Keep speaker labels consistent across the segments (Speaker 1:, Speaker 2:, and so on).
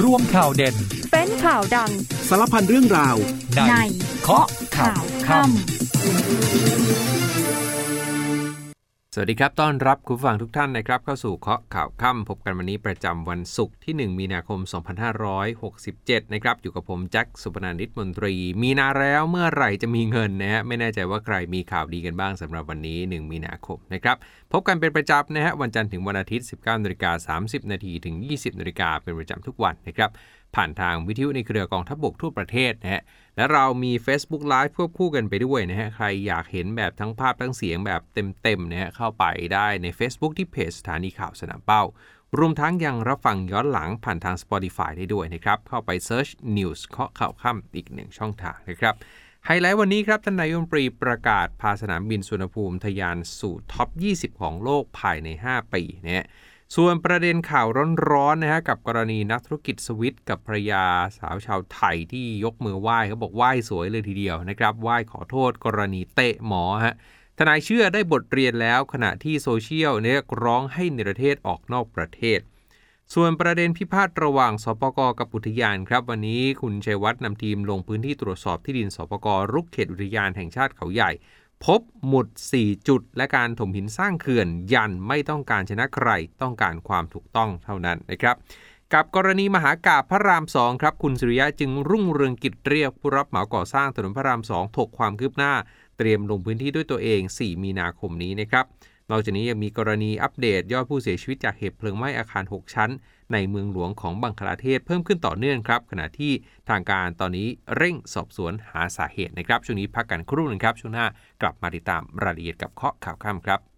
Speaker 1: รวมข่าวเด่น
Speaker 2: เป็นข่าวดัง
Speaker 3: สารพันเรื่องราว
Speaker 2: ใน
Speaker 1: เคาะข่าวค่ำ
Speaker 4: สวัสดีครับ ต้อนรับคุณผู้ฟังทุกท่านนะครับ เข้าสู่เคาะข่าวค่ำพบกันวันนี้ประจำวันศุกร์ที่ 1 มีนาคม 2567 นะครับ อยู่กับผมแจ็คสุพนันทิตมนตรี มีนาแล้วเมื่อไหร่จะมีเงินนะฮะ ไม่แน่ใจว่าใครมีข่าวดีกันบ้างสำหรับวันนี้ 1 มีนาคมนะครับ พบกันเป็นประจำนะฮะ วันจันทร์ถึงวันอาทิตย์ 19นาฬิกา30นาทีถึง 20นาฬิกาเป็นประจำทุกวันนะครับ ผ่านทางวิทยุในเครือกองทัพบกทั่วประเทศนะฮะ และเรามี Facebook Live ควบคู่กันไปด้วยนะฮะ ใครอยากเห็นแบบทั้งภาพทั้งเสียงแบบเต็มๆนะฮะ เข้าไปได้ใน Facebook ที่เพจสถานีข่าวสนามเป้ารวมทั้งยังรับฟังย้อนหลังผ่านทาง Spotify ได้ด้วยนะครับ เข้าไป Search News เคาะข่าวค่ำอีกหนึ่งช่องทางนะครับไฮไลท์วันนี้ครับท่านนายมนตรีประกาศพาสนามบินสุวรรณภูมิทะยานสู่ท็อป 20 ของโลกภายใน 5 ปีนะฮะ ส่วนประเด็นข่าวร้อนๆนะฮะกับกรณีนักธุรกิจสวิตกับภรยาสาวชาวไทยที่ยกมือไหว้เขาบอกไหว้สวยเลยทีเดียวนะครับไหว้ขอโทษกรณีเตะหมอฮะทนายเชื่อได้บทเรียนแล้วขณะที่โซเชียลเรียกร้องให้ในประเทศออกนอกประเทศ ส่วนประเด็นพิพาทระหว่างสปกกับอุทยานครับ วันนี้คุณชัยวัฒน์นำทีมลงพื้นที่ตรวจสอบที่ดินสปกรุกเขตอุทยานแห่งชาติเขาใหญ่ พบหมุด 4 จุด และการถมหินสร้างเขื่อน ยันไม่ต้องการชนะใคร ต้องการความถูกต้องเท่านั้นนะครับ กับกรณีมหากาพระรามสองครับคุณสุริยะจึงรุ่งเรืองกิจเรียกผู้รับเหมาก่อสร้างถนนพระรามสองถกความคืบหน้า เตรียมลงพื้นที่ด้วยตัวเอง 4 มีนาคมนี้นะครับนอกจากนี้ยังมีกรณีอัปเดตยอดผู้เสียชีวิตจากเหตุเพลิงไหม้อาคาร 6 ชั้นในเมืองหลวงของบังคลาเทศเพิ่มขึ้นต่อเนื่องครับ ขณะที่ทางการตอนนี้เร่งสอบสวนหาสาเหตุนะครับ ช่วงนี้พักกันครู่หนึงครับ ช่วงหน้ากลับมาติดตามรายละเอียดกับเคาะข่าวค่ำครับ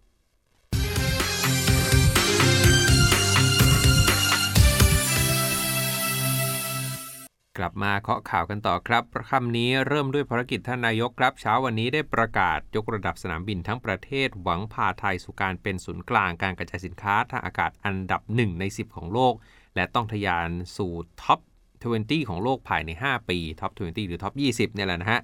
Speaker 4: กลับมาเคาะข่าวกันต่อครับคำนี้เริ่มด้วยภารกิจท่านนายกครับ เช้าวันนี้ได้ประกาศยกระดับสนามบินทั้งประเทศ หวังพาไทยสู่การเป็นศูนย์กลางการกระจายสินค้าทางอากาศอันดับ 1 ใน 10 ของโลก และต้องทะยานสู่ top 20 ของโลกภายใน 5 ปี top 20 หรือ top 20 เนี่ยแหละนะฮะ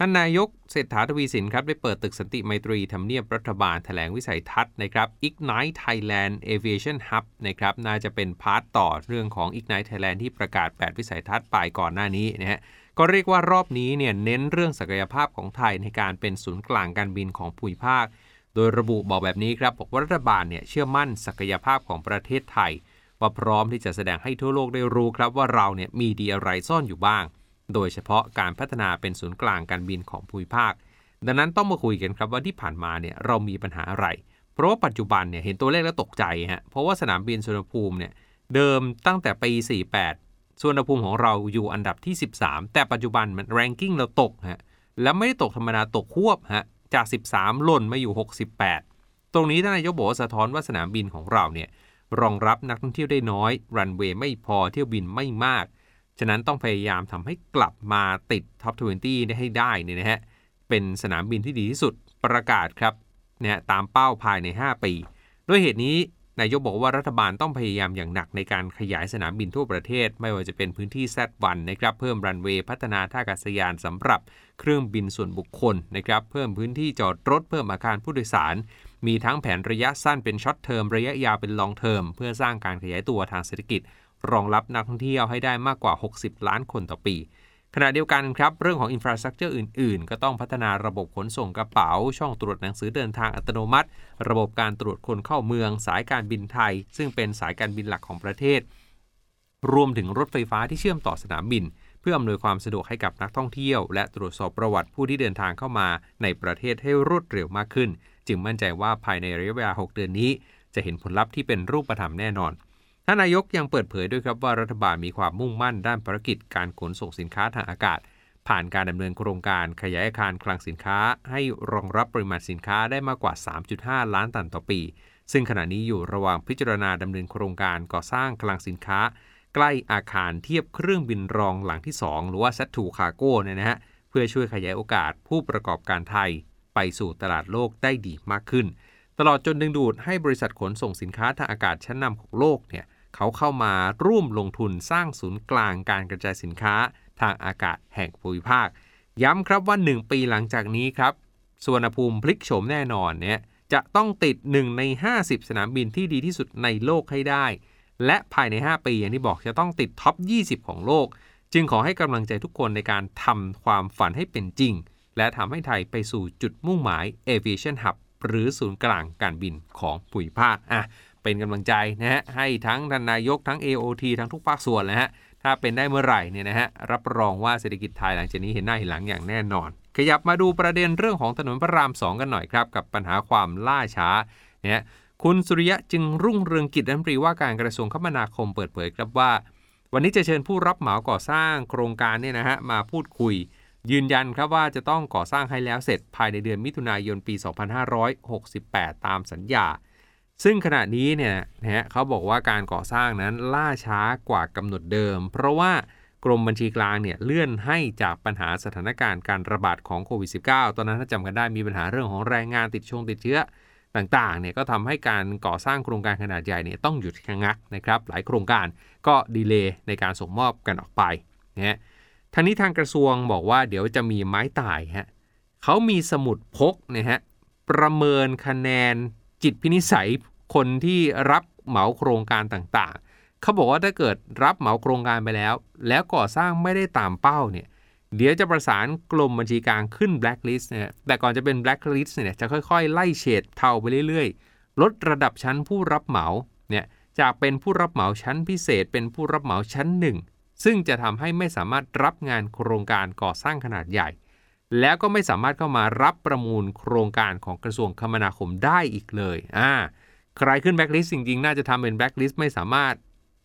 Speaker 4: ท่านนายกเศรษฐาทวีสินครับได้เปิดตึกสันติไมตรีทำเนียบรัฐบาลแถลงวิสัยทัศน์นะครับ Ignite Thailand Aviation Hub นะครับน่าจะเป็น part ต่อเรื่องของ Ignite Thailand ที่ประกาศ 8 วิสัยทัศน์ไปก่อนหน้านี้นะฮะก็เรียกว่ารอบนี้เนี่ยเน้นเรื่องศักยภาพของไทยในการเป็นศูนย์กลางการบินของภูมิภาค โดยระบุบอกแบบนี้ครับบอกว่ารัฐบาลเนี่ยเชื่อมั่นศักยภาพของประเทศไทย ว่าพร้อมที่จะแสดงให้ทั่วโลกได้รู้ครับว่าเราเนี่ยมีดีอะไรซ่อนอยู่บ้าง โดยเฉพาะการพัฒนาเป็นศูนย์กลางการบินของภูมิภาค ดังนั้นต้องมาคุยกันครับว่าที่ผ่านมาเนี่ยเรามีปัญหาอะไร เพราะว่าปัจจุบันเนี่ยเห็นตัวเลขแล้วตกใจฮะ เพราะว่าสนามบินสุวรรณภูมิเนี่ยเดิมตั้งแต่ปี 48สุวรรณภูมิของเราอยู่อันดับที่ 13 แต่ปัจจุบันมันแรงกิ้งเราตกฮะ แล้วไม่ได้ตกธรรมดาตกควบฮะ จาก 13หล่นมาอยู่ 68 ตรงนี้ท่านนายกบอกสะท้อนว่าสนามบินของเราเนี่ยรองรับนักท่องเที่ยวได้น้อย รันเวย์ไม่พอเที่ยวบินไม่มาก ฉะนั้นต้องพยายามทำให้กลับมาติดท็อป 20 ได้ให้ได้เนี่ยนะฮะ เป็นสนามบินที่ดีที่สุดประกาศครับเนี่ยตามเป้าภายใน 5 ปี ด้วยเหตุนี้นายกบอกว่ารัฐบาลต้องพยายามอย่างหนักในการขยายสนามบินทั่วประเทศ ไม่ว่าจะเป็นพื้นที่ Z1 นนะครับ เพิ่มรันเวย์พัฒนาท่าอากาศยานสำหรับเครื่องบินส่วนบุคคลนะครับ เพิ่มพื้นที่จอดรถเพิ่มอาคารผู้โดยสาร มีทั้งแผนระยะสั้นเป็น short term ระยะยาวเป็น long term เพื่อสร้างการขยายตัวทางเศรษฐกิจ รองรับนักท่องเที่ยวให้ได้มากกว่า 60 ล้านคนต่อปี ขณะเดียวกันครับ เรื่องของ infrastructure อื่น ๆ ก็ต้องพัฒนาระบบขนส่งกระเป๋า ช่องตรวจหนังสือเดินทางอัตโนมัติ ระบบการตรวจคนเข้าเมือง สายการบินไทย ซึ่งเป็นสายการบินหลักของประเทศ รวมถึงรถไฟฟ้าที่เชื่อมต่อสนามบิน เพื่ออำนวยความสะดวกให้กับนักท่องเที่ยว และตรวจสอบประวัติผู้ที่เดินทางเข้ามาในประเทศให้รวดเร็วมากขึ้น จึงมั่นใจว่าภายในระยะเวลา 6 เดือนนี้ จะเห็นผลลัพธ์ที่เป็นรูปธรรมแน่นอน ท่านนายกยังเปิดเผยด้วยครับว่ารัฐบาลมีความมุ่งมั่นด้านภารกิจการขนส่งสินค้าทางอากาศ ผ่านการดำเนินโครงการขยายอาคารคลังสินค้า ให้รองรับปริมาณสินค้าได้มากกว่า 3.5 ล้านตันต่อปี ซึ่งขณะนี้อยู่ระหว่างพิจารณาดำเนินโครงการก่อสร้างคลังสินค้า ใกล้อาคารเทียบเครื่องบินรองหลังที่ 2 หรือว่า s a t 2 Cargo เนี่ยนะฮะเพื่อช่วยขยายโอกาสผู้ประกอบการไทย ไปสู่ตลาดโลกได้ดีมากขึ้น ตลอดจนดึงดูดให้บริษัทขนส่งสินค้าทางอากาศชั้นนำของโลกเนี่ย เขาเข้ามาร่วมลงทุนสร้างศูนย์กลางการกระจายสินค้าทางอากาศแห่งภูมิภาค ย้ำครับว่า 1 ปีหลังจากนี้ครับสุวรรณภูมิพลิกโฉมแน่นอนเนี่ยจะต้องติด 1 ใน 50 สนามบินที่ดีที่สุดในโลกให้ได้ และภายใน 5 ปีอย่างที่บอกจะต้องติดท็อป 20 ของโลก จึงขอให้กำลังใจทุกคนในการทำความฝันให้เป็นจริง และทำให้ไทยไปสู่จุดมุ่งหมาย Aviation Hub หรือศูนย์กลางการบินของภูมิภาคอะ เป็นกำลังใจนะฮะให้ทั้งท่านนายกทั้ง AOT ทั้งทุกภาคส่วนนะฮะถ้าเป็นได้เมื่อไหร่เนี่ยนะฮะรับรองว่าเศรษฐกิจไทยหลังจากนี้เห็นหน้าเห็นหลังอย่างแน่นอน ขยับมาดูประเด็นเรื่องของถนนพระราม 2 กันหน่อยครับ กับปัญหาความล่าช้าเนี่ยคุณสุริยะจึงรุ่งเรืองกิจรัฐมนตรีว่าการกระทรวงคมนาคมเปิดเผยครับว่า วันนี้จะเชิญผู้รับเหมาก่อสร้างโครงการเนี่ยนะฮะมาพูดคุย ยืนยันครับว่าจะต้องก่อสร้างให้แล้วเสร็จภายในเดือนมิถุนายนปี 2568 ตามสัญญา ซึ่งขณะนี้เนี่ยนะฮะเขาบอกว่าการก่อสร้างนั้นล่าช้ากว่ากำหนดเดิม เพราะว่ากรมบัญชีกลางเนี่ยเลื่อนให้จากปัญหาสถานการณ์การระบาดของโควิด -19 ตอนนั้นถ้าจำกันได้มีปัญหาเรื่องของแรงงานติดชงติดเชื้อต่างๆเนี่ยก็ทำให้การก่อสร้างโครงการขนาดใหญ่เนี่ยต้องหยุดชะงักนะครับหลายโครงการก็ดีเลย์ในการส่งมอบกันออกไปนะฮะทางนี้ทางกระทรวงบอกว่าเดี๋ยวจะมีไม้ตายฮะเขามีสมุดพกนะฮะประเมินคะแนน จิตพินิสัยคนที่รับเหมาโครงการต่างๆ เขาบอกว่าถ้าเกิดรับเหมาโครงการไปแล้ว แล้วก่อสร้างไม่ได้ตามเป้าเนี่ยเดี๋ยวจะประสานกรมบัญชีกลางขึ้นแบล็คลิสต์นี่ยแต่ก่อนจะเป็นแบล็คลิสต์เนี่ยจะค่อยๆ ไล่เฉดเทาไปเรื่อยๆ ลดระดับชั้นผู้รับเหมาเนี่ยจากเป็นผู้รับเหมาชั้นพิเศษ เป็นผู้รับเหมาชั้นหนึ่งซึ่งจะทำให้ไม่สามารถรับงานโครงการก่อสร้างขนาดใหญ่ แล้วก็ไม่สามารถเข้ามารับประมูลโครงการของกระทรวงคมนาคมได้อีกเลยอ่าใครขึ้นแบ็คลิสต์จริงๆ น่าจะทำเป็นแบ็คลิสต์ไม่สามารถ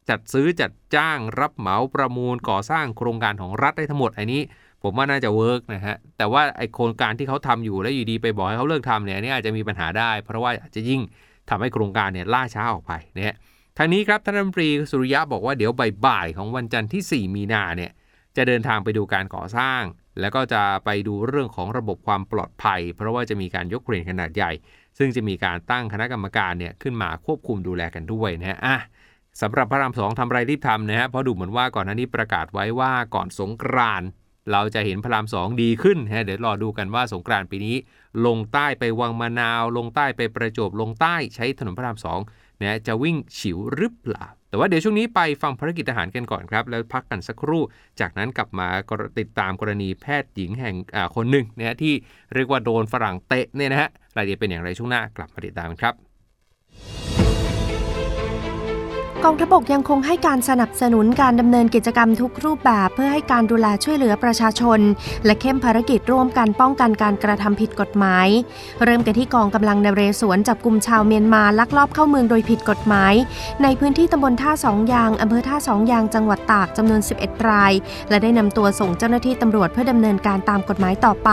Speaker 4: จัดซื้อจัดจ้างรับเหมาประมูลก่อสร้างโครงการของรัฐได้ทั้งหมดไออันนี้ ผมว่าน่าจะ work นะฮะแต่ว่าไอโครงการที่เขาทำอยู่แล้วอยู่ดีไปบอกให้เขาเลิกทำเนี่ยนี่อาจจะมีปัญหาได้ เพราะว่าอาจจะยิ่งทำให้โครงการเนี่ยล่าช้าออกไปนะฮะทางนี้ครับท่านรัฐมนตรีสุริยะบอกว่าเดี๋ยวบ่ายๆของวันจันทร์ที่ 4 มีนาเนี่ยจะเดินทางไปดูการก่อสร้าง แล้วก็จะไปดูเรื่องของระบบความปลอดภัย เพราะว่าจะมีการยกเครนขนาดใหญ่ ซึ่งจะมีการตั้งคณะกรรมการเนี่ยขึ้นมาควบคุมดูแลกันด้วยนะฮะอะสำหรับพระรามสองทำไรรีบทำนะฮะเพราะดูเหมือนว่าก่อนหน้านี้ประกาศไว้ว่าก่อนสงกรานต์เราจะเห็นพระรามสองดีขึ้นฮะเดี๋ยวรอดูกันว่าสงกรานต์ปีนี้ ลงใต้ไปวังมะนาว ลงใต้ไปประจวบลงใต้ใช้ถนนพระรามสองนะจะวิ่งฉิวหรือเปล่า แต่ว่าเดี๋ยวช่วงนี้ไปฟังภารกิจทหารกันก่อนครับ แล้วพักกันสักครู่ จากนั้นกลับมาติดตามกรณีแพทย์หญิงแห่งคนหนึ่งนะฮะที่เรียกว่าโดนฝรั่งเตะเนี่ยนะฮะรายละเอียดเป็นอย่างไรช่วงหน้ากลับมาติดตามกันครับ
Speaker 2: กองทพบกยังคงให้การสนับสนุนการดำเนินกิจกรรมทุกรูปแบบเพื่อให้การดูแลช่วยเหลือประชาชน และเข้มภารกิจร่วมกันป้องกันการกระทำผิดกฎหมาย เริ่มกันที่กองกำลังนเรศวรจับกลุ่มชาวเมียนมาลักลอบเข้าเมืองโดยผิดกฎหมาย ในพื้นที่ตำบลท่าสองยางอำเภอท่าสองยางจังหวัดตากจำนวน 11 ราย และได้นำตัวส่งเจ้าหน้าที่ตำรวจเพื่อดำเนินการตามกฎหมายต่อไป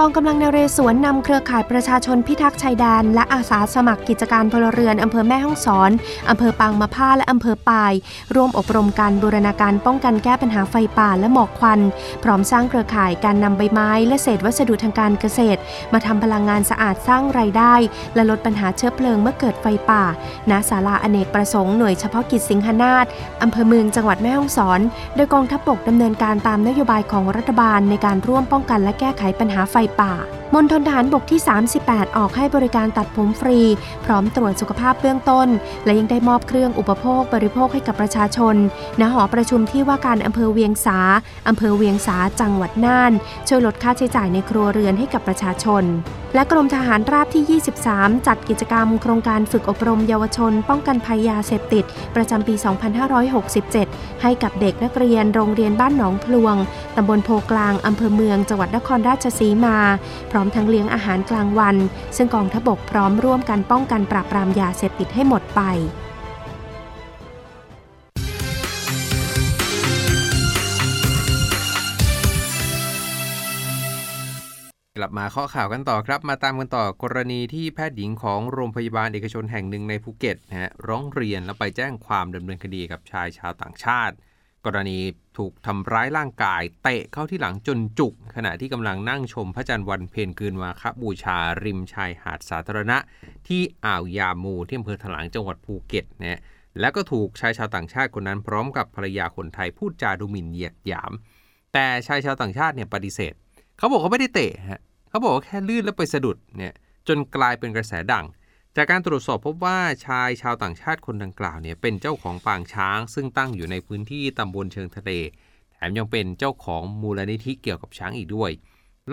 Speaker 2: กองกำลังนเรศวรนำเครือข่ายประชาชนพิทักษ์ชายแดน และอาสาสมัครกิจการพลเรือนอำเภอแม่ฮ่องสอนอำเภอปางมะผ้าและอำเภอปาย ร่วมอบรมการบูรณาการป้องกันแก้ปัญหาไฟป่าและหมอกควัน พร้อมสร้างเครือข่ายการนำใบไม้และเศษวัสดุทางการเกษตร มาทำพลังงานสะอาดสร้างรายได้ และลดปัญหาเชื้อเพลิงเมื่อเกิดไฟป่า ณ ศาลาอเนกประสงค์หน่วยเฉพาะกิจสิงหนาฏอำเภอเมืองจังหวัดแม่ฮ่องสอน โดยกองทัพบกดำเนินการตามนโยบายของรัฐบาลในการร่วมป้องกันและแก้ไขปัญหาไฟป่ามณฑลทหารบกที่ 38 ออกให้บริการตัดผมฟรี พร้อมตรวจสุขภาพเบื้องต้น และยังได้มอบเครื่องอุปโภคบริโภคให้กับประชาชน ณ หอประชุมที่ว่าการอำเภอเวียงสา อำเภอเวียงสา จังหวัดน่าน ช่วยลดค่าใช้จ่ายในครัวเรือนให้กับประชาชน และกรมทหารราบที่ 23 จัดกิจกรรมโครงการฝึกอบรมเยาวชน ป้องกันภัยยาเสพติด ประจำปี 2567 ให้กับเด็กนักเรียนโรงเรียนบ้านหนองพลวง ตำบลโพกลาง อำเภอเมือง จังหวัดนครราชสีมา พร้อมทั้งเลี้ยงอาหารกลางวัน ซึ่งกองทบกพร้อมร่วมกันป้องกันปราบปรามยาเสพติดให้หมดไป
Speaker 4: กลับมาข้อข่าวกันต่อครับ มาตามกันต่อกรณีที่แพทย์หญิงของโรงพยาบาลเอกชนแห่งหนึ่งในภูเก็ตนะฮะร้องเรียนแล้วไปแจ้งความดำเนินคดีกับชายชาวต่างชาติ กรณีถูกทำร้ายร่างกาย เตะเข้าที่หลังจนจุก ขณะที่กำลังนั่งชมพระจันทร์วันเพ็ญคืนมาคบูชาริมชายหาดสาธารณะ ที่อ่าวยามูที่อำเภอถลางจังหวัดภูเก็ตนะฮะแล้วก็ถูกชายชาวต่างชาติคนนั้นพร้อมกับภรรยาคนไทยพูดจาดูหมิ่นเหยียดหยาม แต่ชายชาวต่างชาติเนี่ยปฏิเสธ เขาบอกเขาไม่ได้เตะฮะ เขาบอกว่าแค่ลื่นแล้วไปสะดุดเนี่ยจนกลายเป็นกระแสดัง จากการตรวจสอบพบว่าชายชาวต่างชาติคนดังกล่าวเนี่ยเป็นเจ้าของปางช้าง ซึ่งตั้งอยู่ในพื้นที่ตำบลเชิงทะเล แถมยังเป็นเจ้าของมูลนิธิเกี่ยวกับช้างอีกด้วย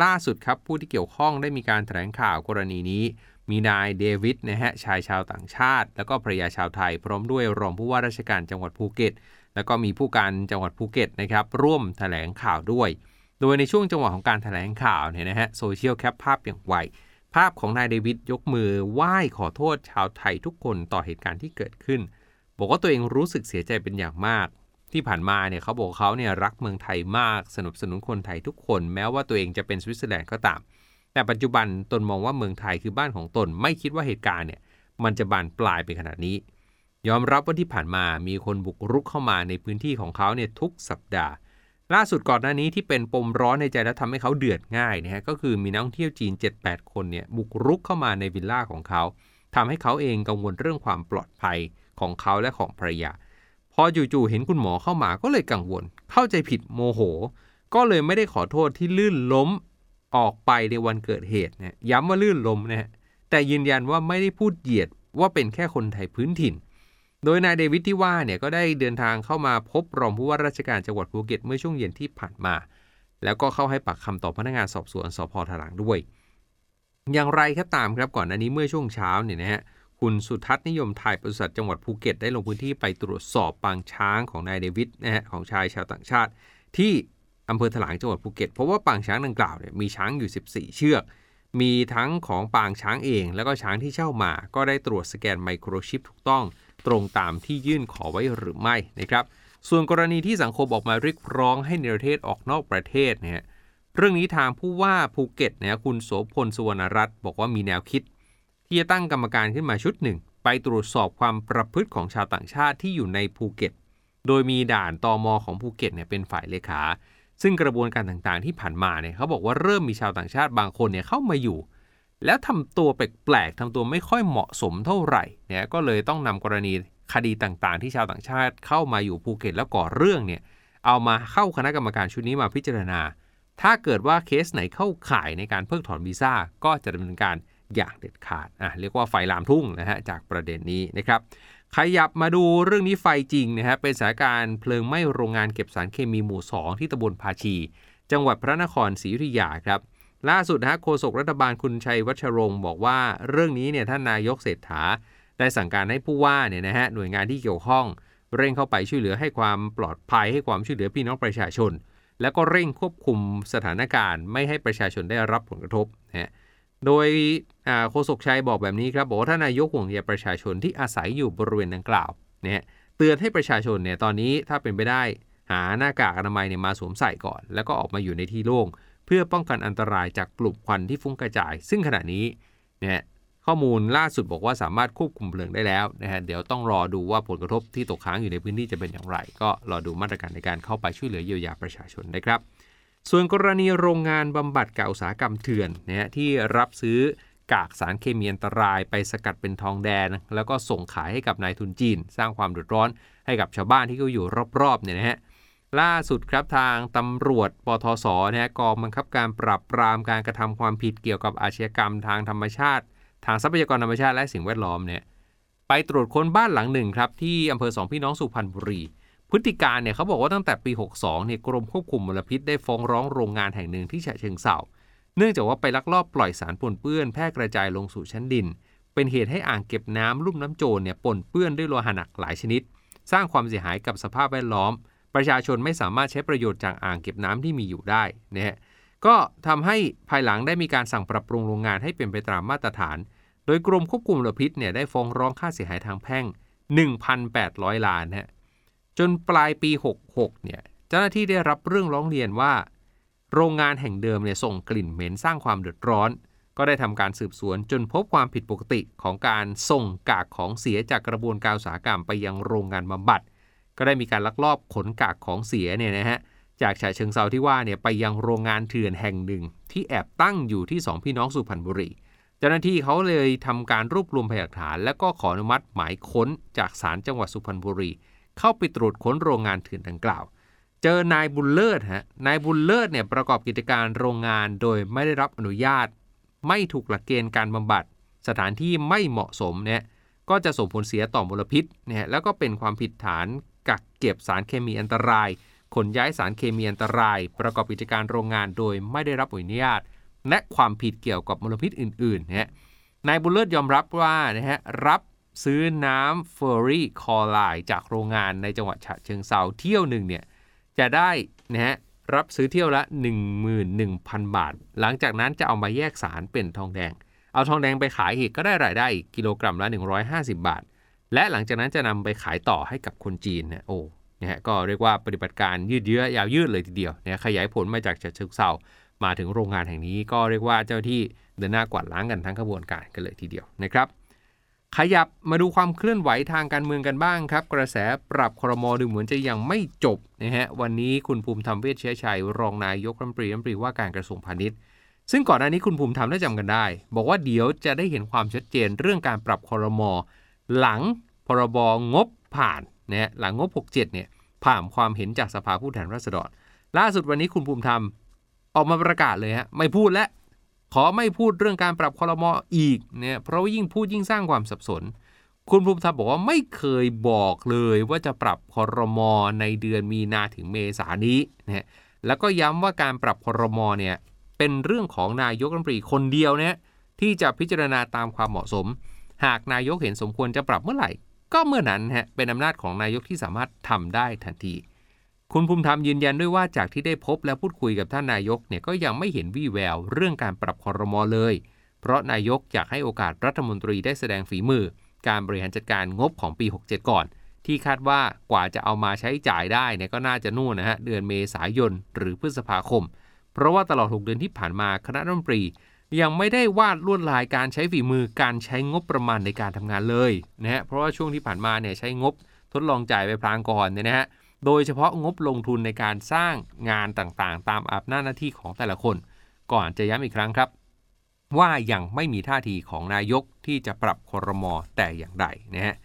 Speaker 4: ล่าสุดครับผู้ที่เกี่ยวข้องได้มีการแถลงข่าวกรณีนี้ มีนายเดวิดนะฮะชายชาวต่างชาติ แล้วก็ภรรยาชาวไทย พร้อมด้วยรองผู้ว่าราชการจังหวัดภูเก็ต แล้วก็มีผู้การจังหวัดภูเก็ตนะครับร่วมแถลงข่าวด้วย โดยในช่วงจังหวะของการแถลงข่าวเนี่ยนะฮะโซเชียลแคปภาพอย่างไว ภาพของนายเดวิดยกมือไหว้ขอโทษชาวไทยทุกคนต่อเหตุการณ์ที่เกิดขึ้น บอกว่าตัวเองรู้สึกเสียใจเป็นอย่างมาก ที่ผ่านมาเนี่ยเขาบอกเขาเนี่ยรักเมืองไทยมากสนับสนุนคนไทยทุกคน แม้ว่าตัวเองจะเป็นสวิตเซอร์แลนด์ก็ตาม แต่ปัจจุบันตนมองว่าเมืองไทยคือบ้านของตน ไม่คิดว่าเหตุการณ์เนี่ยมันจะบานปลายไปขนาดนี้ ยอมรับว่าที่ผ่านมามีคนบุกรุกเข้ามาในพื้นที่ของเขาเนี่ยทุกสัปดาห์ ล่าสุดก่อนหน้านี้ที่เป็นปมร้อนในใจและทำให้เขาเดือดง่ายนะฮะก็คือมีนักท่องเที่ยวจีน 7-8 คนเนี่ยบุกรุกเข้ามาในวิลล่าของเขาทำให้เขาเองกังวลเรื่องความปลอดภัยของเขาและของภรรยา พอจู่ๆเห็นคุณหมอเข้ามาก็เลยกังวล เข้าใจผิดโมโห ก็เลยไม่ได้ขอโทษที่ลื่นล้มออกไปในวันเกิดเหตุนะย้ำว่าลื่นล้มนะฮะแต่ยืนยันว่าไม่ได้พูดเหยียดว่าเป็นแค่คนไทยพื้นถิ่น โดยนายเดวิดที่ว่าเนี่ยก็ได้เดินทางเข้ามาพบรองผู้ว่าราชการจังหวัดภูเก็ตเมื่อช่วงเย็นที่ผ่านมา แล้วก็เข้าให้ปากคำต่อพนักงานสอบสวนสภ.ถลางด้วย อย่างไรก็ตามครับก่อนหน้านี้เมื่อช่วงเช้าเนี่ยนะฮะคุณสุทัศน์นิยมไทยปศุสัตว์จังหวัดภูเก็ตได้ลงพื้นที่ไปตรวจสอบปางช้างของนายเดวิดนะฮะของชายชาวต่างชาติ ที่อำเภอถลางจังหวัดภูเก็ตเพราะว่าปางช้างดังกล่าวเนี่ยมีช้างอยู่ 14 เชือก มีทั้งของปางช้างเอง แล้วก็ช้างที่เช่ามา ก็ได้ตรวจสแกนไมโครชิปถูกต้อง ตรงตามที่ยื่นขอไว้หรือไม่นะครับ ส่วนกรณีที่สังคมออกมาเรียกร้องให้เนรเทศออกนอกประเทศเนี่ยเรื่องนี้ทางผู้ว่าภูเก็ตเนี่ยคุณโสภณสุวรรณรัตน์บอกว่ามีแนวคิด ที่จะตั้งกรรมการขึ้นมาชุดหนึ่ง ไปตรวจสอบความประพฤติของชาวต่างชาติที่อยู่ในภูเก็ต โดยมีด่านตอมอของภูเก็ตเนี่ยเป็นฝ่ายเลขา ซึ่งกระบวนการต่างๆที่ผ่านมาเนี่ยเขาบอกว่าเริ่มมีชาวต่างชาติบางคนเนี่ยเข้ามาอยู่ แล้วทำตัวแปลกๆทำตัวไม่ค่อยเหมาะสมเท่าไหร่เนี่ยก็เลยต้องนำกรณีคดีต่างๆ ที่ชาวต่างชาติเข้ามาอยู่ภูเก็ตแล้วก่อเรื่องเนี่ยเอามาเข้าคณะกรรมการชุดนี้มาพิจารณา ถ้าเกิดว่าเคสไหนเข้าข่ายในการเพิกถอนวีซ่าก็จะดำเนินการอย่างเด็ดขาดอะเรียกว่าไฟลามทุ่งนะฮะจากประเด็นนี้นะครับขยับมาดูเรื่องนี้ไฟจริงนะฮะเป็นสถานการณ์เพลิงไหม้โรงงานเก็บสารเคมีหมู่ 2 ที่ตำบลภาชี จังหวัดพระนครศรีอยุธยาครับ ล่าสุดนะฮะโฆษกรัฐบาลคุณชัยวัชรงค์บอกว่าเรื่องนี้เนี่ยท่านนายกเศรษฐาได้สั่งการให้ผู้ว่าเนี่ยนะฮะหน่วยงานที่เกี่ยวข้อง เร่งเข้าไปช่วยเหลือให้ความปลอดภัยให้ความช่วยเหลือพี่น้องประชาชน แล้วก็เร่งควบคุมสถานการณ์ ไม่ให้ประชาชนได้รับผลกระทบนะฮะโดยโฆษกชัยบอกแบบนี้ครับบอกว่าท่านนายกห่วงใยประชาชนที่อาศัยอยู่บริเวณดังกล่าวเนี่ยเตือนให้ประชาชนเนี่ยตอนนี้ถ้าเป็นไปได้หาหน้ากากอนามัยเนี่ยมาสวมใส่ก่อน แล้วก็ออกมาอยู่ในที่โล่ง เพื่อป้องกันอันตรายจากกลุ่มควันที่ฟุ้งกระจาย ซึ่งขณะนี้เนี่ยข้อมูลล่าสุดบอกว่าสามารถควบคุมเพลิงได้แล้วนะฮะเดี๋ยวต้องรอดูว่าผลกระทบที่ตกค้างอยู่ในพื้นที่จะเป็นอย่างไร ก็รอดูมาตรการในการเข้าไปช่วยเหลือเยียวยาประชาชนนะครับ ส่วนกรณีโรงงานบำบัดกากอุตสาหกรรมเถื่อนนะฮะที่รับซื้อกากสารเคมีอันตรายไปสกัดเป็นทองแดง แล้วก็ส่งขายให้กับนายทุนจีน สร้างความเดือดร้อนให้กับชาวบ้านที่เขาอยู่รอบๆเนี่ยนะฮะ ล่าสุดครับทางตำรวจปทศนะกองบังคับการปราบปรามการกระทำความผิดเกี่ยวกับอาชญากรรมทางธรรมชาติ ทางทรัพยากรธรรมชาติและสิ่งแวดล้อมเนี่ยไปตรวจค้นบ้านหลังหนึ่งครับที่อำเภอสองพี่น้องสุพรรณบุรี พฤติการเนี่ยเขาบอกว่าตั้งแต่ปี 62เนี่ยกรมควบคุมมลพิษได้ฟ้องร้องโรงงานแห่งหนึ่งที่ฉะเชิงเทราเนื่องจากว่าไปลักลอบปล่อยสารปนเปื้อนแพร่กระจายลงสู่ชั้นดิน เป็นเหตุให้อ่างเก็บน้ำลุ่มน้ำโจรเนี่ยปนเปื้อนด้วยโลหะหนักหลายชนิด สร้างความเสียหายกับสภาพแวดล้อม ประชาชนไม่สามารถใช้ประโยชน์จากอ่างเก็บน้ำที่มีอยู่ได้นะฮะก็ทำให้ภายหลังได้มีการสั่งปรับปรุงโรงงานให้เป็นไปตามมาตรฐาน โดยกรมควบคุมมลพิษเนี่ยได้ฟ้องร้องค่าเสียหายทางแพ่ง 1,800 ล้านฮะจนปลายปี 66 เนี่ยเจ้าหน้าที่ได้รับเรื่องร้องเรียนว่า โรงงานแห่งเดิมเนี่ยส่งกลิ่นเหม็นสร้างความเดือดร้อน ก็ได้ทำการสืบสวนจนพบความผิดปกติของการส่งกากของเสียจากกระบวนการอุตสาหกรรมไปยังโรงงานบำบัด ก็ได้มีการลักลอบขนกากของเสียเนี่ยนะฮะจากฉะเชิงเซาที่ว่าเนี่ยไปยังโรงงานเถื่อนแห่งหนึ่ง ที่แอบตั้งอยู่ที่สองพี่น้องสุพรรณบุรี เจ้าหน้าที่เขาเลยทำการรวบรวมพยานหลักฐาน และก็ขออนุมัติหมายค้นจากศาลจังหวัดสุพรรณบุรี เข้าไปตรวจค้นโรงงานเถื่อนดังกล่าว เจอนายบุญเลิศฮะนายบุญเลิศเนี่ยประกอบกิจการโรงงานโดยไม่ได้รับอนุญาต ไม่ถูกหลักเกณฑ์การบำบัด สถานที่ไม่เหมาะสมเนี่ยก็จะส่งผลเสียต่อมลพิษเนี่ยแล้วก็เป็นความผิดฐาน กักเก็บสารเคมีอันตราย ขนย้ายสารเคมีอันตราย ประกอบกิจการโรงงานโดยไม่ได้รับอนุญาต และความผิดเกี่ยวกับมลพิษอื่นๆนะฮะนายบุญเลิศยอมรับว่านะฮะรับซื้อน้ำเฟอร์รี่คอไลจากโรงงานในจังหวัดฉะเชิงเซาเที่ยวหนึ่งเนี่ยจะได้นะฮะรับซื้อเที่ยวละ 11,000 บาท หลังจากนั้นจะเอามาแยกสารเป็นทองแดง เอาทองแดงไปขายอีกก็ได้รายได้กิโลกรัมละ 150 บาท และหลังจากนั้นจะนำไปขายต่อให้กับคนจีนนะโอ้นะฮะก็เรียกว่าปฏิบัติการยืดเยื้อยาวยืดเลยทีเดียวนะขยายผลมาจากฉะเชิงเซามาถึงโรงงานแห่งนี้ก็เรียกว่าเจ้าที่เดินหน้ากวาดล้างกันทั้งขบวนการกันเลยทีเดียวนะครับขยับมาดูความเคลื่อนไหวทางการเมืองกันบ้างครับ กระแสปรับครมดูเหมือนจะยังไม่จบนะฮะวันนี้คุณภูมิธรรมเวชเชื้อชัย รองนายกรัฐมนตรีรัฐมนตรีว่าการกระทรวงพาณิชย์ ซึ่งก่อนหน้านี้คุณภูมิธรรมได้จำกันได้ บอกว่าเดี๋ยวจะได้เห็นความชัดเจนเรื่องการปรับครม หลังพรบงบผ่านนะฮะหลังงบ 67 เนี่ยผ่านความเห็นจากสภาผู้แทนราษฎร ล่าสุดวันนี้คุณภูมิธรรมออกมาประกาศเลยฮะไม่พูดและขอไม่พูดเรื่องการปรับคอรมออีกเนี่ยเพราะว่ายิ่งพูดยิ่งสร้างความสับสน คุณภูมิธรรมบอกว่าไม่เคยบอกเลยว่าจะปรับคอรมอในเดือนมีนาถึงเมษานี้นะแล้วก็ย้ำว่าการปรับคอรมอเนี่ยเป็นเรื่องของนายกรัฐมนตรีคนเดียวเนี่ยที่จะพิจารณาตามความเหมาะสม หากนายกเห็นสมควรจะปรับเมื่อไหร่ ก็เมื่อนั้นฮะเป็นอำนาจของนายกที่สามารถทำได้ทันที คุณภูมิธรรมยืนยันด้วยว่าจากที่ได้พบและพูดคุยกับท่านนายกเนี่ยก็ยังไม่เห็นวี่แววเรื่องการปรับคอรมอเลย เพราะนายกอยากให้โอกาสรัฐมนตรีได้แสดงฝีมือ การบริหารจัดการงบของปี 67 ก่อน ที่คาดว่ากว่าจะเอามาใช้จ่ายได้เนี่ยก็น่าจะนู่นนะฮะเดือนเมษายนหรือพฤษภาคม เพราะว่าตลอด 6 เดือนที่ผ่านมาคณะรัฐมนตรี ยังไม่ได้วาดลวดลายการใช้ฝีมือการใช้งบประมาณในการทำงานเลยนะฮะเพราะว่าช่วงที่ผ่านมาเนี่ยใช้งบทดลองจ่ายไปพลางก่อนเนี่ยนะฮะโดยเฉพาะงบลงทุนในการสร้างงานต่างๆ ตามอำนาหน้าที่ของแต่ละคน ก่อนจะย้ำอีกครั้งครับ ว่ายังไม่มีท่าทีของนายกที่จะปรับคอรมอแต่อย่างใดนะฮะ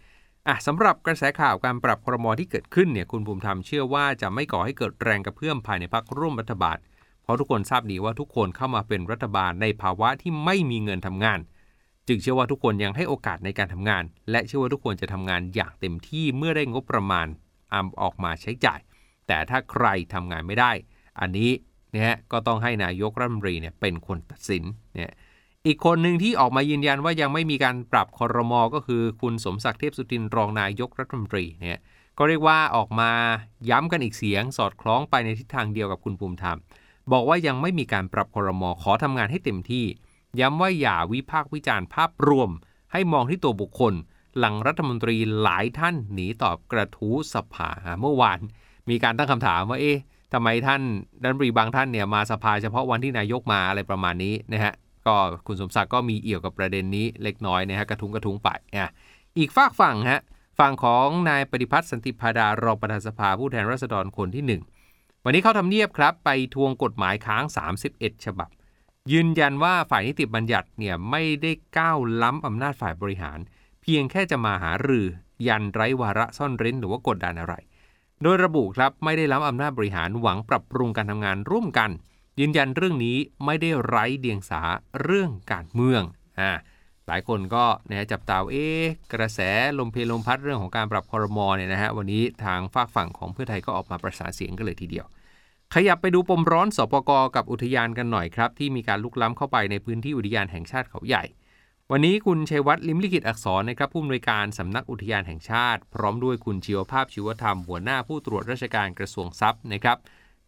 Speaker 4: อะสำหรับกระแสข่าวการปรับคอรมอที่เกิดขึ้นเนี่ยคุณภูมิธรรมเชื่อว่าจะไม่ก่อให้เกิดแรงกระเพื่อมภายในพรรคร่วมรัฐบาล ราะทุกคนทราบดีว่าทุกคนเข้ามาเป็นรัฐบาลในภาวะที่ไม่มีเงินทำงาน จึงเชื่อว่าทุกคนยังให้โอกาสในการทำงาน และเชื่อว่าทุกคนจะทำงานอย่างเต็มที่เมื่อได้งบประมาณอออกมาใช้จ่าย แต่ถ้าใครทำงานไม่ได้ อันนี้เนี่ยก็ต้องให้นายกรัฐมนตรีเนี่ยเป็นคนตัดสินเนี่ยอีกคนหนึ่งที่ออกมายืนยันว่ายังไม่มีการปรับคอรมอก็คือคุณสมศักดิ์เทพสุทินรองนายกรัฐมนตรีเนี่ยก็เรียกว่าออกมาย้ำกันอีกเสียง สอดคล้องไปในทิศทางเดียวกับคุณภูมิธรรม บอกว่ายังไม่มีการปรับคอรมอขอทำงานให้เต็มที่ ย้ำว่าอย่าวิพากษ์วิจารณ์ภาพรวม ให้มองที่ตัวบุคคล หลังรัฐมนตรีหลายท่านหนีตอบกระทู้สภาเมื่อวาน มีการตั้งคำถามว่าเอ๊ะทำไมท่านรันตรีบางท่านเนี่ยมาสภาเฉพาะวันที่นายกมาอะไรประมาณนี้นะฮะก็คุณสมศักดิ์ก็มีเอี่ยวกับประเด็นนี้เล็กน้อยนะฮะกระทุ้งกระทุ้งไปอะอีกฝากฝั่งฮะฝั่งของนายปฏิพัฒน์สันติพาดารองประธานสภาผู้แทนราษฎรคนที่1 วันนี้เขาทำเนียบครับ ไปทวงกฎหมายค้าง 31 ฉบับ ยืนยันว่าฝ่ายนิติบัญญัติเนี่ยไม่ได้ก้าวล้ำอำนาจฝ่ายบริหาร เพียงแค่จะมาหารือยันไร้วาระซ่อนเร้นหรือว่ากดดันอะไร โดยระบุครับไม่ได้ล้ำอำนาจบริหารหวังปรับปรุงการทำงานร่วมกัน ยืนยันเรื่องนี้ไม่ได้ไร้เดียงสาเรื่องการเมืองอ่า หลายคนก็นะจับตาเอ๊กระแสลมเพลลมพัดเรื่องของการปรับคอรมอเนี่ยนะฮะวันนี้ทางฝากฝั่งของเพื่อไทยก็ออกมาประสานเสียงกันเลยทีเดียว ขยับไปดูปมร้อนสปกกับอุทยานกันหน่อยครับ ที่มีการลุกล้ำเข้าไปในพื้นที่อุทยานแห่งชาติเขาใหญ่ วันนี้คุณชัยวัฒน์ลิมลิขิตอักษรนะครับผู้อำนวยการสำนักอุทยานแห่งชาติ พร้อมด้วยคุณชีวภาพชีวธรรม หัวหน้าผู้ตรวจราชการกระทรวงทรัพย์นะครับ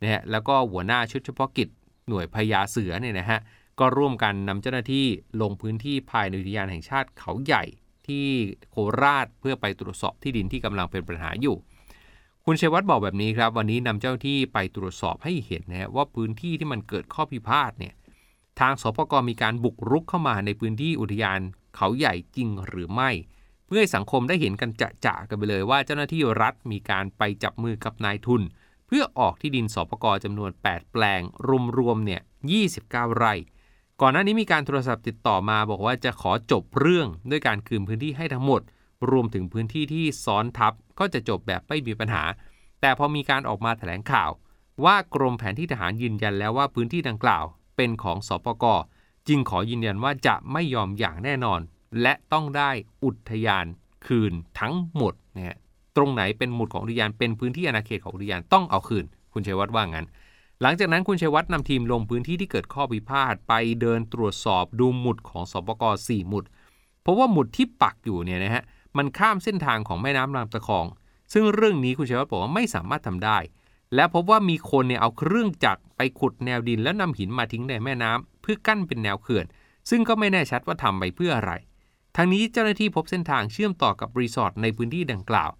Speaker 4: นะฮะแล้วก็หัวหน้าชุดเฉพาะกิจหน่วยพญาเสือเนี่ยนะฮะ ก็ร่วมกันนำเจ้าหน้าที่ลงพื้นที่ภายในอุทยานแห่งชาติเขาใหญ่ที่โคราชเพื่อไปตรวจสอบที่ดินที่กำลังเป็นปัญหาอยู่ คุณชัยวัฒน์บอกแบบนี้ครับ วันนี้นำเจ้าที่ไปตรวจสอบให้เห็นนะว่าพื้นที่ที่มันเกิดข้อพิพาทเนี่ยทางสปกมีการบุกรุกเข้ามาในพื้นที่อุทยานเขาใหญ่จริงหรือไม่ เพื่อให้สังคมได้เห็นกันจะจะกันไปเลยว่าเจ้าหน้าที่รัฐมีการไปจับมือกับนายทุน เพื่อออกที่ดินสปกจำนวน 8 แปลงรวมๆเนี่ย29 ไร่ ก่อนหน้านี้มีการโทรศัพท์ติดต่อมาบอกว่าจะขอจบเรื่องด้วยการคืนพื้นที่ให้ทั้งหมด รวมถึงพื้นที่ที่ซ้อนทับก็จะจบแบบไม่มีปัญหา แต่พอมีการออกมาแถลงข่าว ว่ากรมแผนที่ทหารยืนยันแล้วว่าพื้นที่ดังกล่าว เป็นของสปกจึงขอยืนยันว่าจะไม่ยอมอย่างแน่นอน และต้องได้อุทยานคืนทั้งหมดนะฮะตรงไหนเป็นหมุดของอุทยานเป็นพื้นที่อาณาเขตของอุทยานต้องเอาคืน คุณชัยวัฒน์ว่างั้น หลังจากนั้นคุณชัยวัฒน์นำทีมลงพื้นที่ที่เกิดข้อพิพาทไปเดินตรวจสอบดูหมุดของสปก4หมุด เพราะว่าหมุดที่ปักอยู่เนี่ยนะฮะมันข้ามเส้นทางของแม่น้ำลำตะคอง ซึ่งเรื่องนี้คุณชัยวัฒน์บอกว่าไม่สามารถทำได้ และพบว่ามีคนเนี่ยเอาเครื่องจักรไปขุดแนวดินแล้วนำหินมาทิ้งในแม่น้ำเพื่อกั้นเป็นแนวเขื่อน ซึ่งก็ไม่แน่ชัดว่าทำไปเพื่ออะไรทางนี้เจ้าหน้าที่พบเส้นทางเชื่อมต่อกับรีสอร์ทในพื้นที่ดังกล่าว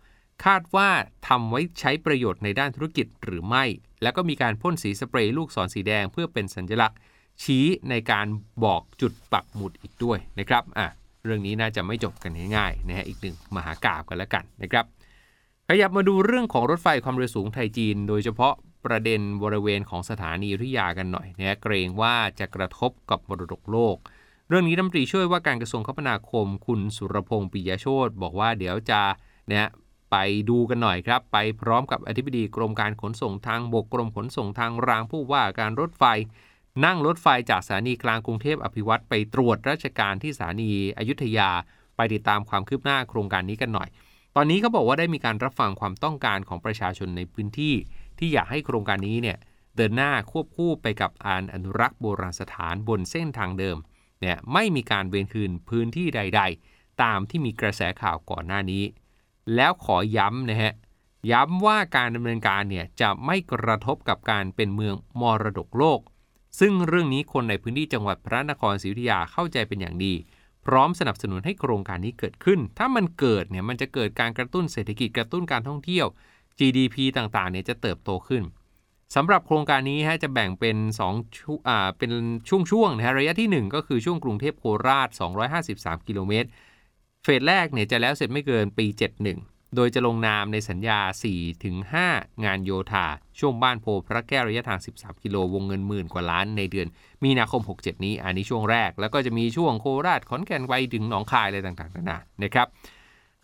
Speaker 4: คาดว่าทำไว้ใช้ประโยชน์ในด้านธุรกิจหรือไม่ แล้วก็มีการพ่นสีสเปรย์ลูกศรสีแดงเพื่อเป็นสัญลักษณ์ ชี้ในการบอกจุดปักหมุดอีกด้วยนะครับอะเรื่องนี้น่าจะไม่จบกันง่ายๆนะฮะอีกหนึ่งมหากราบกันแล้วกันนะครับขยับมาดูเรื่องของรถไฟความเร็วสูงไทยจีน โดยเฉพาะประเด็นบริเวณของสถานีอยุธยากันหน่อยนะฮะเกรงว่าจะกระทบกับมรดกโลก เรื่องนี้รัฐมนตรีช่วยว่าการกระทรวงคมนาคม คุณสุรพงศ์ปิยโชตบอกว่าเดี๋ยวจะเนี่ย ไปดูกันหน่อยครับ ไปพร้อมกับอธิบดีกรมการขนส่งทางบกกรมขนส่งทางรางผู้ว่าการรถไฟ นั่งรถไฟจากสถานีกลางกรุงเทพอภิวัตรไปตรวจราชการที่สถานีอยุธยา ไปติดตามความคืบหน้าโครงการนี้กันหน่อย ตอนนี้เขาบอกว่าได้มีการรับฟังความต้องการของประชาชนในพื้นที่ ที่อยากให้โครงการนี้เนี่ยเดินหน้าควบคู่ไปกับการอนุรักษ์โบราณสถานบนเส้นทางเดิมเนี่ยไม่มีการเวนคืนพื้นที่ใด ๆ ตามที่มีกระแสข่าวก่อนหน้านี้ แล้วขอย้ำนะฮะย้ำว่าการดำเนินการเนี่ยจะไม่กระทบกับการเป็นเมืองมรดกโลก ซึ่งเรื่องนี้คนในพื้นที่จังหวัดพระนครศรีอยุธยาเข้าใจเป็นอย่างดี พร้อมสนับสนุนให้โครงการนี้เกิดขึ้น ถ้ามันเกิดเนี่ยมันจะเกิดการกระตุ้นเศรษฐกิจกระตุ้นการท่องเที่ยว GDP ต่างๆเนี่ยจะเติบโตขึ้นสำหรับโครงการนี้ฮะจะแบ่งเป็น2ช่วอ่าเป็นช่วงๆนะฮะระยะที่ 1 ก็คือช่วงกรุงเทพโคราช 253 กิโลเมตร เฟสแรกเนี่ยจะแล้วเสร็จไม่เกินปี 71 โดยจะลงนามในสัญญา 4-5 งานโยธา ช่วงบ้านโพพระแก้วระยะทาง 13 กิโลวงเงินหมื่นกว่าล้านในเดือน มีนาคม 67 นี้อันนี้ช่วงแรก แล้วก็จะมีช่วงโคราชขอนแก่นไปถึงหนองคายอะไรต่างๆนานานะครับ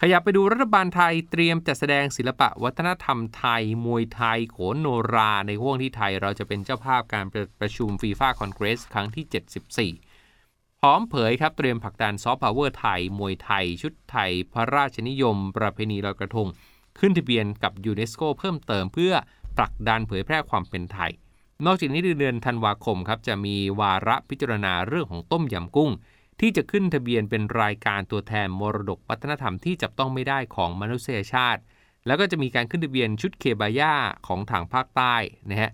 Speaker 4: ขยับไปดูรัฐบาลไทยเตรียมจัดแสดงศิลปะวัฒนธรรมไทย มวยไทย โขนโนรา ในห้วงที่ไทยเราจะเป็นเจ้าภาพการประประชุม FIFA Congress ครั้งที่ 74 พร้อมเผยครับเตรียมผลักดันซอฟต์พาวเวอร์ไทย มวยไทย ชุดไทย พระราชนิยม ประเพณีลอยกระทง ขึ้นทะเบียนกับยูเนสโกเพิ่มเติมเพื่อผลักดันเผยแพร่ความเป็นไทย นอกจากนี้เดือนธันวาคมครับจะมีวาระพิจารณาเรื่องของต้มยำกุ้ง ที่จะขึ้นทะเบียนเป็นรายการตัวแทนมรดกวัฒนธรรมที่จับต้องไม่ได้ของมนุษยชาติ แล้วก็จะมีการขึ้นทะเบียนชุดเคบาย่าของทางภาคใต้นะฮะ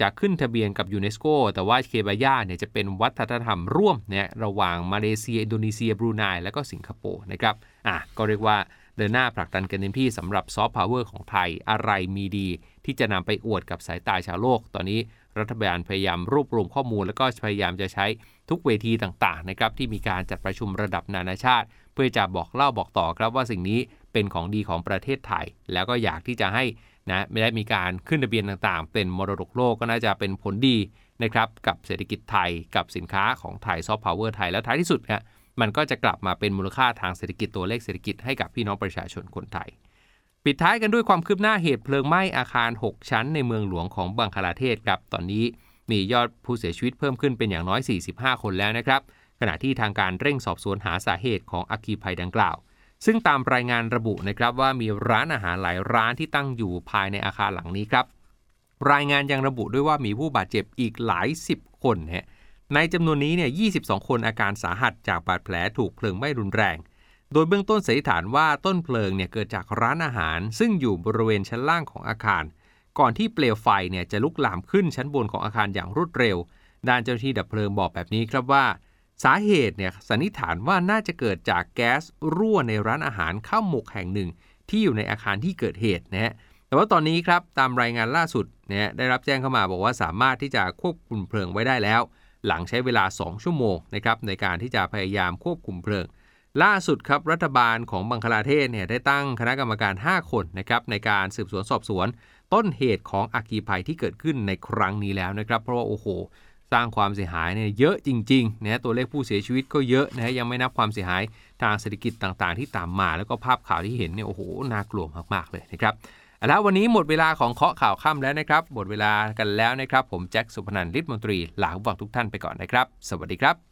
Speaker 4: จะขึ้นทะเบียนกับยูเนสโกแต่ว่าเคบาย่าเนี่ยจะเป็นวัฒนธรรมร่วมเนี่ยระหว่างมาเลเซีย อินโดนีเซีย บรูไนและก็สิงคโปร์นะครับอะก็เรียกว่าเดินหน้าผลักดันกันเต็มที่สำหรับซอฟต์พาวเวอร์ของไทยอะไรมีดี ที่จะนำไปอวดกับสายตาชาวโลก ตอนนี้รัฐบาลพยายามรวบรวมข้อมูล แล้วก็พยายามจะใช้ทุกเวทีต่างๆนะครับที่มีการจัดประชุมระดับนานาชาติ เพื่อจะบอกเล่าบอกต่อครับว่าสิ่งนี้เป็นของดีของประเทศไทย แล้วก็อยากที่จะให้ นะไม่ได้มีการขึ้นทะเบียนต่างๆ เป็นมรดกโลกก็น่าจะเป็นผลดีนะครับกับเศรษฐกิจไทยกับสินค้าของไทยซอฟต์พาวเวอร์ไทยแล้วท้ายที่สุดครับมันก็จะกลับมาเป็นมูลค่าทางเศรษฐกิจตัวเลขเศรษฐกิจให้กับพี่น้องประชาชนคนไทย ปิดท้ายกันด้วยความคืบหน้าเหตุเพลิงไหม้อาคาร 6 ชั้นในเมืองหลวงของบังคลาเทศครับตอนนี้มียอดผู้เสียชีวิตเพิ่มขึ้นเป็นอย่างน้อย 45 คนแล้วนะครับขณะที่ทางการเร่งสอบสวนหาสาเหตุของอัคคีภัยดังกล่าว ซึ่งตามรายงานระบุนะครับว่ามีร้านอาหารหลายร้านที่ตั้งอยู่ภายในอาคารหลังนี้ครับ รายงานยังระบุด้วยว่ามีผู้บาดเจ็บอีกหลายสิบคนฮะในจำนวนนี้เนี่ย 22 คนอาการสาหัสจากบาดแผลถูกเพลิงไหม้รุนแรง โดยเบื้องต้นสันนิษฐานว่าต้นเพลิงเนี่ยเกิดจากร้านอาหาร ซึ่งอยู่บริเวณชั้นล่างของอาคาร ก่อนที่เปลวไฟเนี่ยจะลุกลามขึ้นชั้นบนของอาคารอย่างรวดเร็ว ด้านเจ้าหน้าที่ดับเพลิงบอกแบบนี้ครับว่า สาเหตุเนี่ยสันนิษฐานว่าน่าจะเกิดจากแก๊สรั่วในร้านอาหารข้าวหมกแห่งหนึ่ง ที่อยู่ในอาคารที่เกิดเหตุนะฮะแต่ว่าตอนนี้ครับตามรายงานล่าสุดเนี่ยได้รับแจ้งเข้ามาบอกว่าสามารถที่จะควบคุมเพลิงไว้ได้แล้ว หลังใช้เวลา 2 ชั่วโมงนะครับในการที่จะพยายามควบคุมเพลิง ล่าสุดครับรัฐบาลของบังคลาเทศเนี่ยได้ตั้งคณะกรรมการ 5 คนนะครับในการสืบสวนสอบสวน ต้นเหตุของอัคคีภัยที่เกิดขึ้นในครั้งนี้แล้วนะครับ เพราะว่าโอ้โห สร้างความเสียหายเนี่ยเยอะจริงๆนะตัวเลขผู้เสียชีวิตก็เยอะนะฮะยังไม่นับความเสียหายทางเศรษฐกิจต่างๆ ที่ตามมา แล้วก็ภาพข่าวที่เห็นเนี่ยโอ้โหน่ากลัวมากๆเลยนะครับแล้ววันนี้หมดเวลาของเคาะข่าวค่ำแล้วนะครับ หมดเวลากันแล้วนะครับ ผมแจ็คสุพนันท์ฤทธิ์มนตรีลาคุณฟังทุกท่านไปก่อนนะครับ สวัสดีครับ